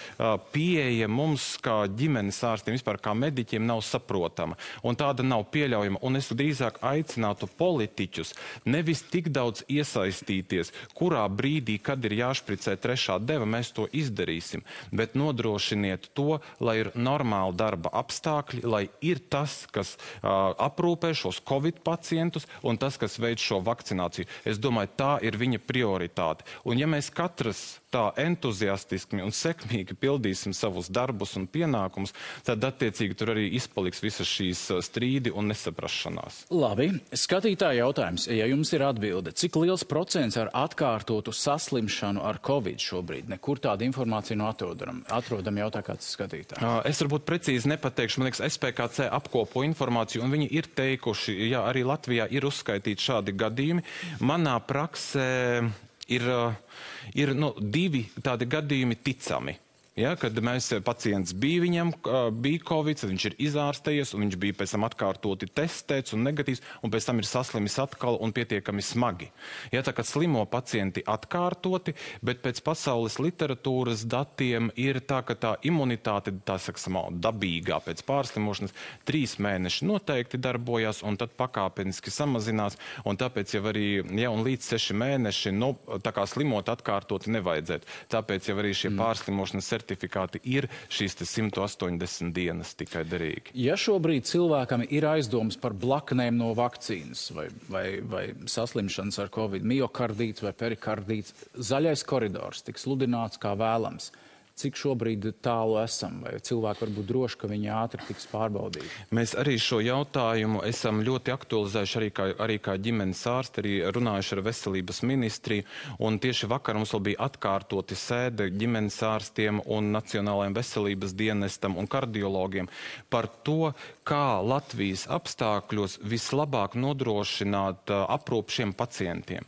pieeja mums, kā ģimenes ārstiem, vispār kā mediķiem, nav saprotama. Un tāda nav pieļaujama. Un es drīzāk aicinātu politiķus nevis tik daudz iesaistīties, kurā brīdī, kad ir jāšpricē trešā deva, mēs to izdarīsim, bet nodrošiniet to, lai ir normāli darba apstākļi, lai ir tas, kas uh, aprūpē šos covid pacientus un tas, kas veids šo vakcināciju. Es domāju, tā ir viņa prioritāte. Un ja mēs katrs tā entuziastiski un sekmīgi pildīsim savus darbus un pienākumus, tad attiecīgi tur arī izpaliks visas šīs uh, strīdi un nesaprašanās. Labi, skatītāja jautājums, ja jums ir atbilde, cik liels procents ar atkārtotu saslimšanu ar covid šobrīd? Nekur tāda informācija nav atrodama. Atrodam jautā kāds skatītājs. Uh, es varbūt precīzi nepateikšu, man liekas, SPKC apkopo informāciju, un viņi ir teikuši, jā, arī Latvijā ir uzskaitīti šādi gadījumi. Manā praksē ir, uh, ir nu, divi tādi gadījumi ticami. Ja, kad mēs eh, pacients bija viņam, bija covid, tad viņš ir izārstējies, un viņš bija pēc tam atkārtoti testēts un negatīvs, un pēc tam ir saslimis atkal un pietiekami smagi. Ja, tā kā slimo pacienti atkārtoti, bet pēc pasaules literatūras datiem ir tā, ka tā imunitāte, tā sakam, dabīgā pēc pārslimošanas, trīs mēneši noteikti darbojas, un tad pakāpeniski samazinās, un tāpēc jau arī, ja un līdz seši mēneši, nu, tā kā slimot atkārtoti nevajadzētu. Tāpēc jau arī šie mm. pārslimošanas certifikāti certifikāti ir šīs 180 dienas tikai derīgi. Ja šobrīd cilvēkam ir aizdomas par blaknēm no vakcīnas vai, vai, vai saslimšanas ar covid, miocardīts vai perikardīts, zaļais koridors tiks sludināts kā vēlams cik šobrīd tālu esam, vai cilvēki var būt droši, ka viņi ātri tiks pārbaudīti? Mēs arī šo jautājumu esam ļoti aktualizējuši arī kā, arī kā ģimenes ārsti, arī runājuši ar veselības ministriju, un tieši vakar mums vēl bija atkārtoti sēde ģimenes ārstiem un Nacionālajiem veselības dienestam un kardiologiem par to, kā Latvijas apstākļos vislabāk nodrošināt uh, aprūp šiem pacientiem.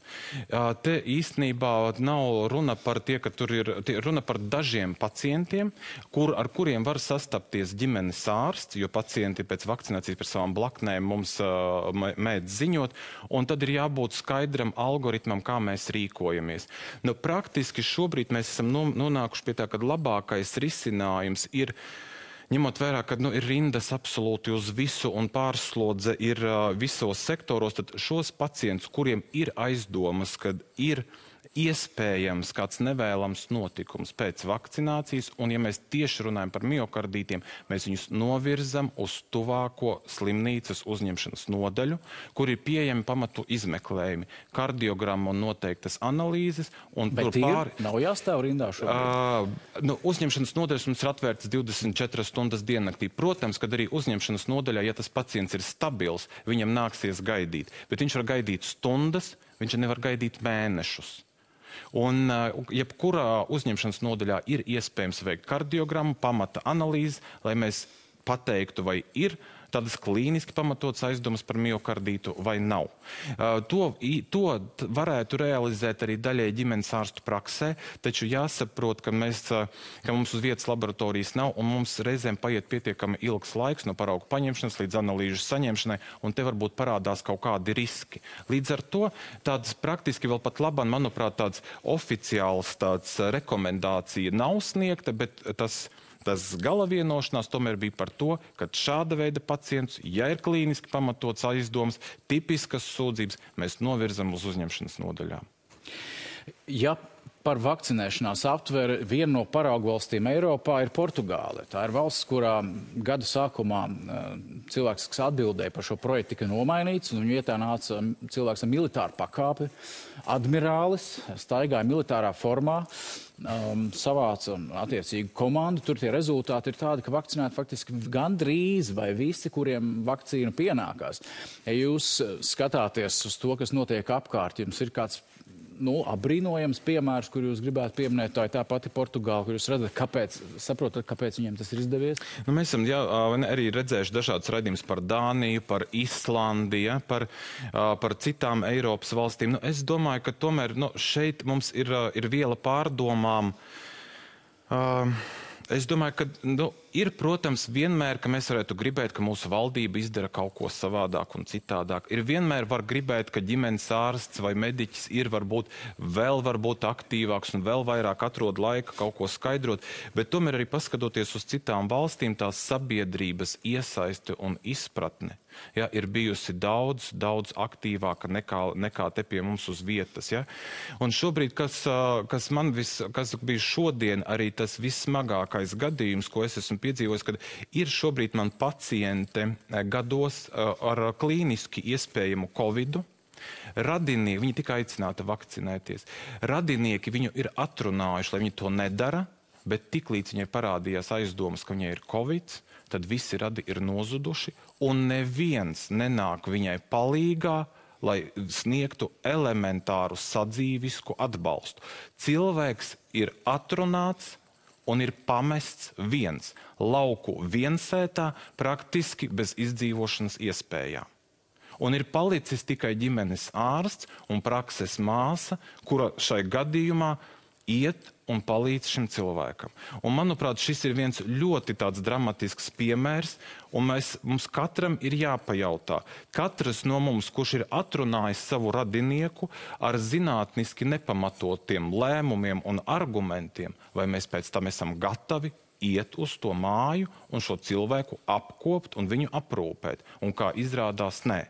Uh, te īstenībā nav runa par tie, ka tur ir tie, runa par dažiem pacientiem, kur, ar kuriem var sastapties ģimenes ārsts, jo pacienti pēc vakcinācijas par savām blaknēm mums uh, mēdz ziņot, un tad ir jābūt skaidram algoritmam, kā mēs rīkojamies. Nu, praktiski šobrīd mēs esam nonākuši pie tā, ka labākais risinājums ir ņemot vērā, ka nu, ir rindas absolūti uz visu un pārslodze ir uh, visos sektoros, tad šos pacientus, kuriem ir aizdomas, kad ir iespējams kāds nevēlams notikums pēc vakcinācijas, un ja mēs tieši runājam par miocardītiem, mēs viņus novirzam uz tuvāko slimnīcas uzņemšanas nodaļu, kur ir pieejami pamatu izmeklējumi, kardiogramma un noteiktas analīzes. Un Bet tur pāri... nav jāstāv rindā šobrīd? Uh, nu, uzņemšanas nodaļas mums ir atvērtas 24 stundas diennaktī. Protams, kad arī uzņemšanas nodaļā, ja tas pacients ir stabils, viņam nāksies gaidīt. Bet viņš var gaidīt stundas, viņš nevar gaidīt mēnešus. Un uh, jebkurā uzņemšanas nodaļā ir iespējams veikt kardiogrammu, pamata analīzi, lai mēs pateiktu, vai ir tādas klīniski pamatotas aizdomas par miocardītu vai nav. To, to varētu realizēt arī daļai ģimenes ārstu praksē, taču jāsaprot, ka, mēs, ka mums uz vietas laboratorijas nav un mums reizēm paiet pietiekami ilgs laiks no paraugu paņemšanas līdz analīžu saņemšanai, un te varbūt parādās kaut kādi riski. Līdz ar to tādas praktiski vēl pat labāk, manuprāt, tāds oficiāls tāds rekomendācija nav sniegta, bet tas Tas gala vienošanās tomēr bija par to, ka šāda veida pacients, ja ir klīniski pamatots aizdoms, tipiskas sūdzības, mēs novirzam uz uzņemšanas nodaļām. Ja par vakcinēšanās aptver viena no paraugu valstīm Eiropā ir Portugāle. Tā ir valsts, kurā gada sākumā uh, cilvēks, kas atbildēja par šo projektu, tika nomainīts, un vietā nāca cilvēks ar militāru pakāpi, admirālis, staigāja militārā formā. Um, savāca attiecīgu komandu. Tur tie rezultāti ir tādi, ka vakcinēti faktiski gandrīz vai visi, kuriem vakcīna pienākās. Ja jūs skatāties uz to, kas notiek apkārt, jums ir kāds nu, apbrīnojams piemērs, kur jūs gribētu pieminēt. Tā ir tā pati Portugāla, kur jūs redzat, kāpēc, saprotat, kāpēc viņiem tas ir izdevies? Nu, mēs esam jā, arī redzējuši dažādas raidījumus par Dāniju, par Islandi, ja, par, par citām Eiropas valstīm. Nu, es domāju, ka tomēr nu, šeit mums ir, ir viela pārdomām. Es domāju, ka nu, ir, protams, vienmēr, ka mēs varētu gribēt, ka mūsu valdība izdara kaut ko savādāk un citādāk. Ir vienmēr var gribēt, ka ģimenes ārsts vai mediķis ir varbūt vēl varbūt aktīvāks un vēl vairāk atrod laika kaut ko skaidrot, bet tomēr arī paskatoties uz citām valstīm, tās sabiedrības iesaisti un izpratne ja, ir bijusi daudz, daudz aktīvāka nekā, nekā te pie mums uz vietas. Ja. Un šobrīd, kas, kas man vis, kas bija šodien arī tas vissmagākais gadījums, ko es esmu piedzīvojis, kad ir šobrīd man paciente gados ar klīniski iespējamu covidu. Radinieki, viņi tika aicināti vakcinēties. Radinieki viņu ir atrunājuši, lai viņi to nedara, bet tiklīdz viņai parādījās aizdomas, ka viņai ir covid, tad visi radi ir nozuduši, un neviens nenāk viņai palīgā, lai sniegtu elementāru sadzīvisku atbalstu. Cilvēks ir atrunāts un ir pamests viens lauku viensētā, praktiski bez izdzīvošanas iespējām. Un ir palicis tikai ģimenes ārsts un prakses māsa, kura šai gadījumā iet un palīdz šim cilvēkam. Un, manuprāt, šis ir viens ļoti dramatisks piemērs, un mēs, mums katram ir jāpajautā. Katrs no mums, kurš ir atrunājis savu radinieku ar zinātniski nepamatotiem lēmumiem un argumentiem, vai mēs pēc tam esam gatavi iet uz to māju un šo cilvēku apkopt un viņu aprūpēt. Un kā izrādās, nē.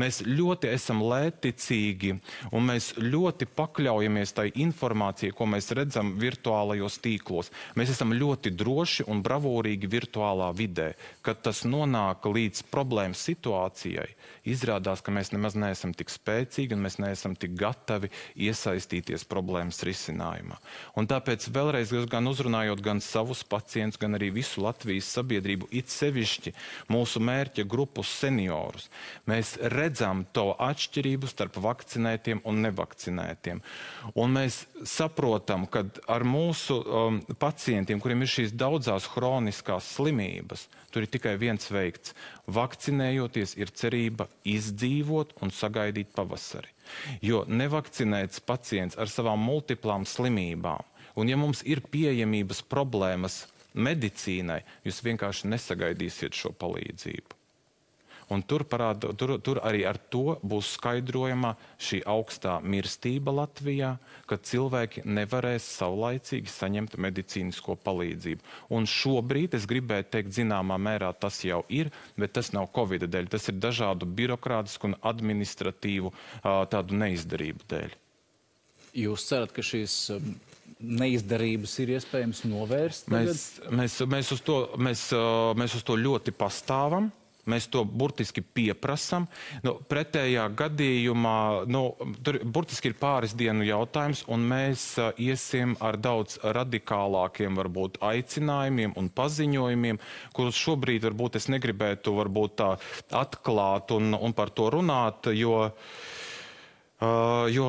Mēs ļoti esam lētticīgi un mēs ļoti pakļaujamies tai informācijai, ko mēs redzam virtuālajos tīklos. Mēs esam ļoti droši un bravūrīgi virtuālā vidē. Kad tas nonāk līdz problēmas situācijai, izrādās, ka mēs nemaz neesam tik spēcīgi un mēs neesam tik gatavi iesaistīties problēmas risinājumā. Un tāpēc vēlreiz gan uzrunājot gan savus pacientus, gan arī visu Latvijas sabiedrību, it sevišķi mūsu mērķa grupu seniorus, mēs redzam to atšķirību starp vakcinētiem un nevakcinētiem. Un mēs saprotam, ka ar mūsu um, pacientiem, kuriem ir šīs daudzās hroniskās slimības, tur ir tikai viens veikts. Vakcinējoties ir cerība izdzīvot un sagaidīt pavasari. Jo nevakcinēts pacients ar savām multiplām slimībām, un ja mums ir pieejamības problēmas medicīnai, jūs vienkārši nesagaidīsiet šo palīdzību. Un tur, parāda, tur, tur arī ar to būs skaidrojama šī augstā mirstība Latvijā, ka cilvēki nevarēs saulaicīgi saņemt medicīnisko palīdzību. Un šobrīd es gribēju teikt, zināmā mērā tas jau ir, bet tas nav Covid dēļ. Tas ir dažādu birokrātisku un administratīvu tādu neizdarību dēļ. Jūs cerat, ka šīs neizdarības ir iespējams novērst? Mēs, mēs, mēs, uz to, mēs, mēs uz to ļoti pastāvam. Mēs to burtiski pieprasām. Nu, pretējā gadījumā nu, tur burtiski ir pāris dienu jautājums, un mēs uh, iesim ar daudz radikālākiem varbūt aicinājumiem un paziņojumiem, kurus šobrīd varbūt es negribētu varbūt tā atklāt un, un par to runāt, jo, uh, jo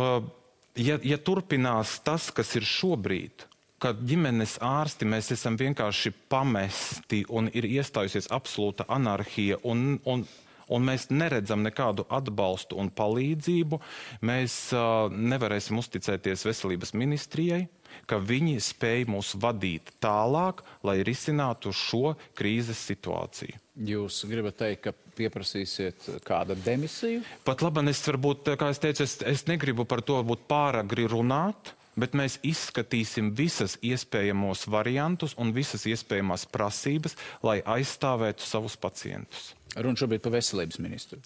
ja, ja turpinās tas, kas ir šobrīd, kad ģimenes ārsti mēs esam vienkārši pamesti un ir iestājusies absolūta anarhija un, un, un mēs neredzam nekādu atbalstu un palīdzību, mēs uh, nevarēsim uzticēties veselības ministrijai, ka viņi spēj mūs vadīt tālāk, lai risinātu šo krīzes situāciju. Jūs gribat teikt, ka pieprasīsiet kādu demisiju? Pat labi, es varbūt, kā es teicu, es, es negribu par to būt pāragri runāt bet mēs izskatīsim visas iespējamos variantus un visas iespējamās prasības, lai aizstāvētu savus pacientus. Runa šobrīd par veselības ministru.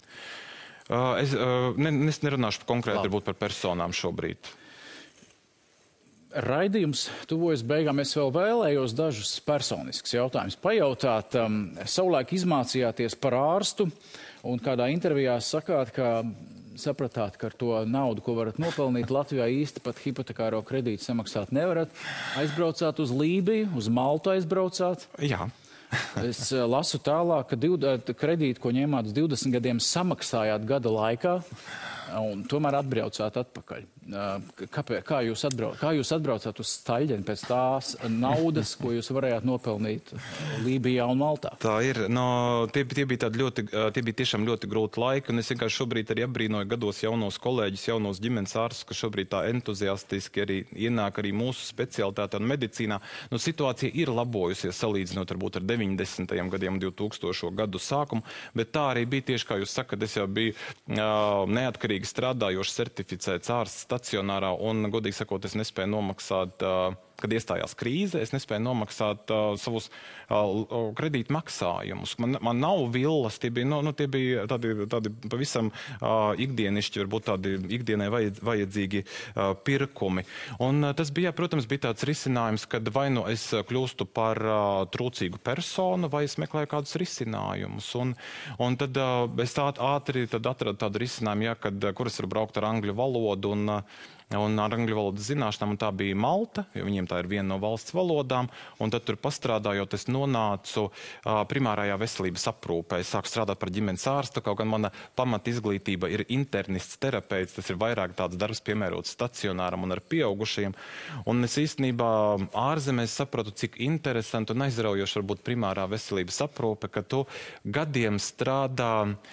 Uh, es, uh, ne, es nerunāšu konkrēti varbūt par personām šobrīd. Raidījums tuvojas beigām. Es vēl vēlējos dažus personiskus jautājumus pajautāt. Um, savulaik izmācījāties par ārstu un kādā intervijā sakāt, ka sapratāt, ka ar to naudu, ko varat nopelnīt Latvijā, īsti pat hipotekāro kredītu samaksāt nevarat. Aizbraucāt uz Lībiju, uz Maltu aizbraucāt. Jā. es eh, lasu tālāk, ka div, eh, kredītu, ko ņēmāt uz 20 gadiem, samaksājāt gada laikā un tomēr atbraucāt atpakaļ. Kāpēc, kā, jūs atbrauc, kā jūs atbraucāt uz Staļģeni pēc tās naudas, ko jūs varējāt nopelnīt Lībijā un Maltā? Tā ir. No, tie, tie, bija ļoti, tie bija tiešām ļoti grūti laiki, un es vienkārši šobrīd arī apbrīnoju gados jaunos kolēģus, jaunos ģimenes ārstus, kas šobrīd tā entuziastiski arī ienāk arī mūsu specialitātē un medicīnā. Nu, situācija ir labojusies salīdzinot varbūt ar 90. gadiem un 2000. gadu sākumu, bet tā arī bija tieši, kā jūs sakat, es jau biju uh, neatkarīgi strādājošs certificēts ārsts stacionārā un, godīgi sakot, es nespēju nomaksāt uh, kad iestājās krīze, es nespēju nomaksāt uh, savus uh, kredītu maksājumus. Man, man nav villas, tie bija, nu, nu, tie bija tādi, tādi pavisam uh, ikdienišķi, varbūt tādi ikdienai vajadz, vajadzīgi uh, pirkumi. Un uh, tas bija, protams, bija tāds risinājums, kad vai nu es kļūstu par uh, trūcīgu personu, vai es meklēju kādus risinājumus. Un, un tad uh, es tā ātri atradu tādu risinājumu, ja, kad, kuras var braukt ar angļu valodu. Un, uh, un ar angļu valodas zināšanām, un tā bija Malta, jo viņiem tā ir viena no valsts valodām, un tad tur pastrādājot, es nonācu uh, primārajā veselības aprūpē. Es sāku strādāt par ģimenes ārstu, kaut gan mana pamata izglītība ir internists terapeits, tas ir vairāk tāds darbs piemērots stacionāram un ar pieaugušiem. Un es īstenībā ārzemēs sapratu, cik interesanti un aizraujoši var būt primārā veselības aprūpe, ka tu gadiem strādā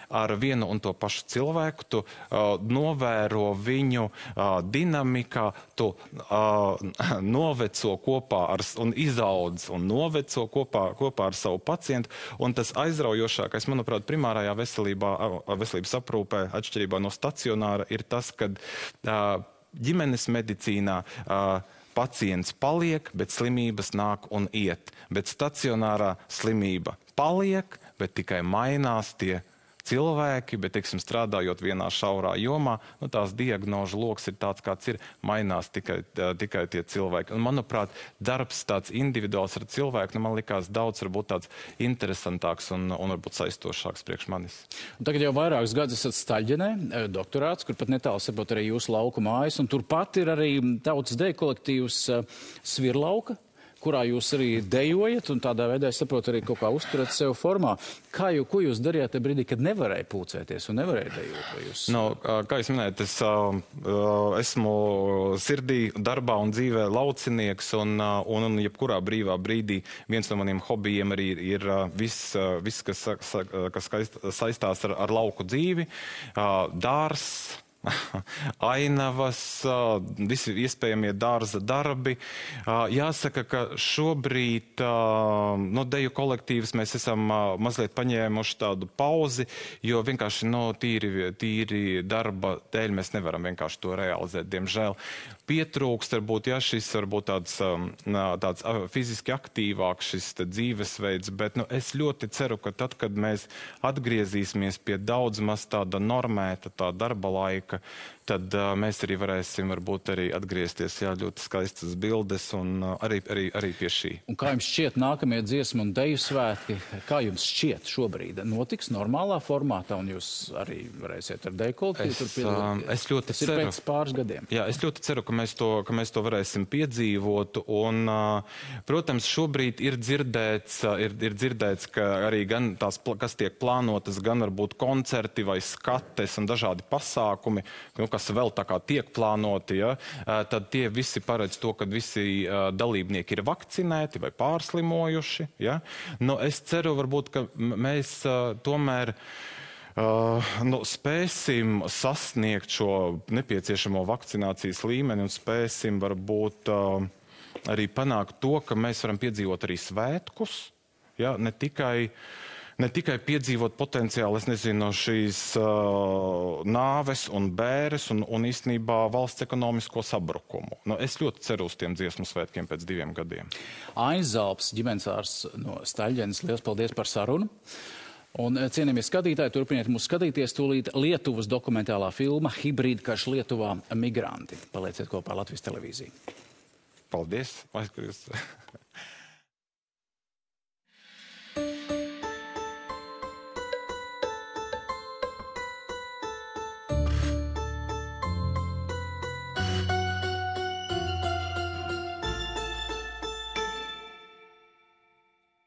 ar vienu un to pašu cilvēku, tu uh, novēro viņu uh, dinamikā, tu uh, noveco kopā ar, un izaudz un noveco kopā, kopā ar savu pacientu. Un tas aizraujošākais, manuprāt, primārajā veselībā, veselības aprūpē, atšķirībā no stacionāra, ir tas, ka uh, ģimenes medicīnā uh, pacients paliek, bet slimības nāk un iet. Bet stacionārā slimība paliek, bet tikai mainās tie cilvēki, bet, teiksim, strādājot vienā šaurā jomā, nu, tās diagnožu lokus ir tāds, kāds ir, mainās tikai, tikai tie cilvēki. Un, manuprāt, darbs tāds individuāls ar cilvēku, nu, man likās daudz varbūt tāds interesantāks un, un varbūt saistošāks priekš manis. Un tagad jau vairākus gadus esat Staļģenē, doktorāts, kur pat netālu saprot arī jūsu lauku mājas, un turpat ir arī tautas deja kolektīvs Svirlauka kurā jūs arī dejojat un tādā veidā, es saprotu, arī kaut kā uzturat sev formā. Kā jau, ko jūs darījāt tajā brīdī, kad nevarēja pulcēties un nevarēja dejot? Jūs... No, kā jūs minējat, es esmu sirdī, darbā un dzīvē laucinieks un, un, un jebkurā brīvā brīdī viens no maniem hobijiem arī ir, viss, vis, kas, kas saistās ar, ar lauku dzīvi, dārs, ainavas, visi iespējamie dārza darbi. Jāsaka, ka šobrīd no deju kolektīvas mēs esam mazliet paņēmuši tādu pauzi, jo vienkārši no tīri, tīri darba dēļ mēs nevaram vienkārši to realizēt, diemžēl pietrūkst, varbūt, ja šis varbūt tāds, tāds fiziski aktīvāks šis dzīvesveids, bet nu, es ļoti ceru, ka tad, kad mēs atgriezīsimies pie daudz maz tāda normēta tā darba laika, Marke. Tad uh, mēs arī varēsim varbūt arī atgriezties, jā, ļoti skaistas bildes un uh, arī, arī, arī pie šī. Un kā jums šķiet nākamie dziesmu un deju svētki, kā jums šķiet šobrīd? Notiks normālā formātā un jūs arī varēsiet ar deju kolektīvu tur piedalīties? Es ļoti Tas ceru. pēc pāris gadiem. Jā, es ļoti ceru, ka mēs to, ka mēs to varēsim piedzīvot un, uh, protams, šobrīd ir dzirdēts, uh, ir, ir dzirdēts, ka arī gan tās, kas tiek plānotas, gan varbūt koncerti vai skates un dažādi pasākumi, nu, kas vēl tā kā tiek plānoti, ja, tad tie visi paredz to, ka visi dalībnieki ir vakcinēti vai pārslimojuši. Ja. Nu, es ceru, varbūt, ka mēs tomēr. Uh, nu, spēsim sasniegt šo nepieciešamo vakcinācijas līmeni un spēsim varbūt uh, arī panākt to, ka mēs varam piedzīvot arī svētkus. Ja, ne tikai uh, ne tikai piedzīvot potenciāli, es nezinu, šīs uh, nāves un bēres un, un īstenībā valsts ekonomisko sabrukumu. Nu, es ļoti ceru uz tiem dziesmu svētkiem pēc diviem gadiem. Aizalps ģimenes ārs no Staļģenes, liels paldies par sarunu! Un, cienījamie skatītāji, turpiniet mūs skatīties tūlīt Lietuvas dokumentālā filma Hibrīda karš Lietuvā - migranti. Palieciet kopā ar Latvijas televīziju. Paldies! Aizkuries.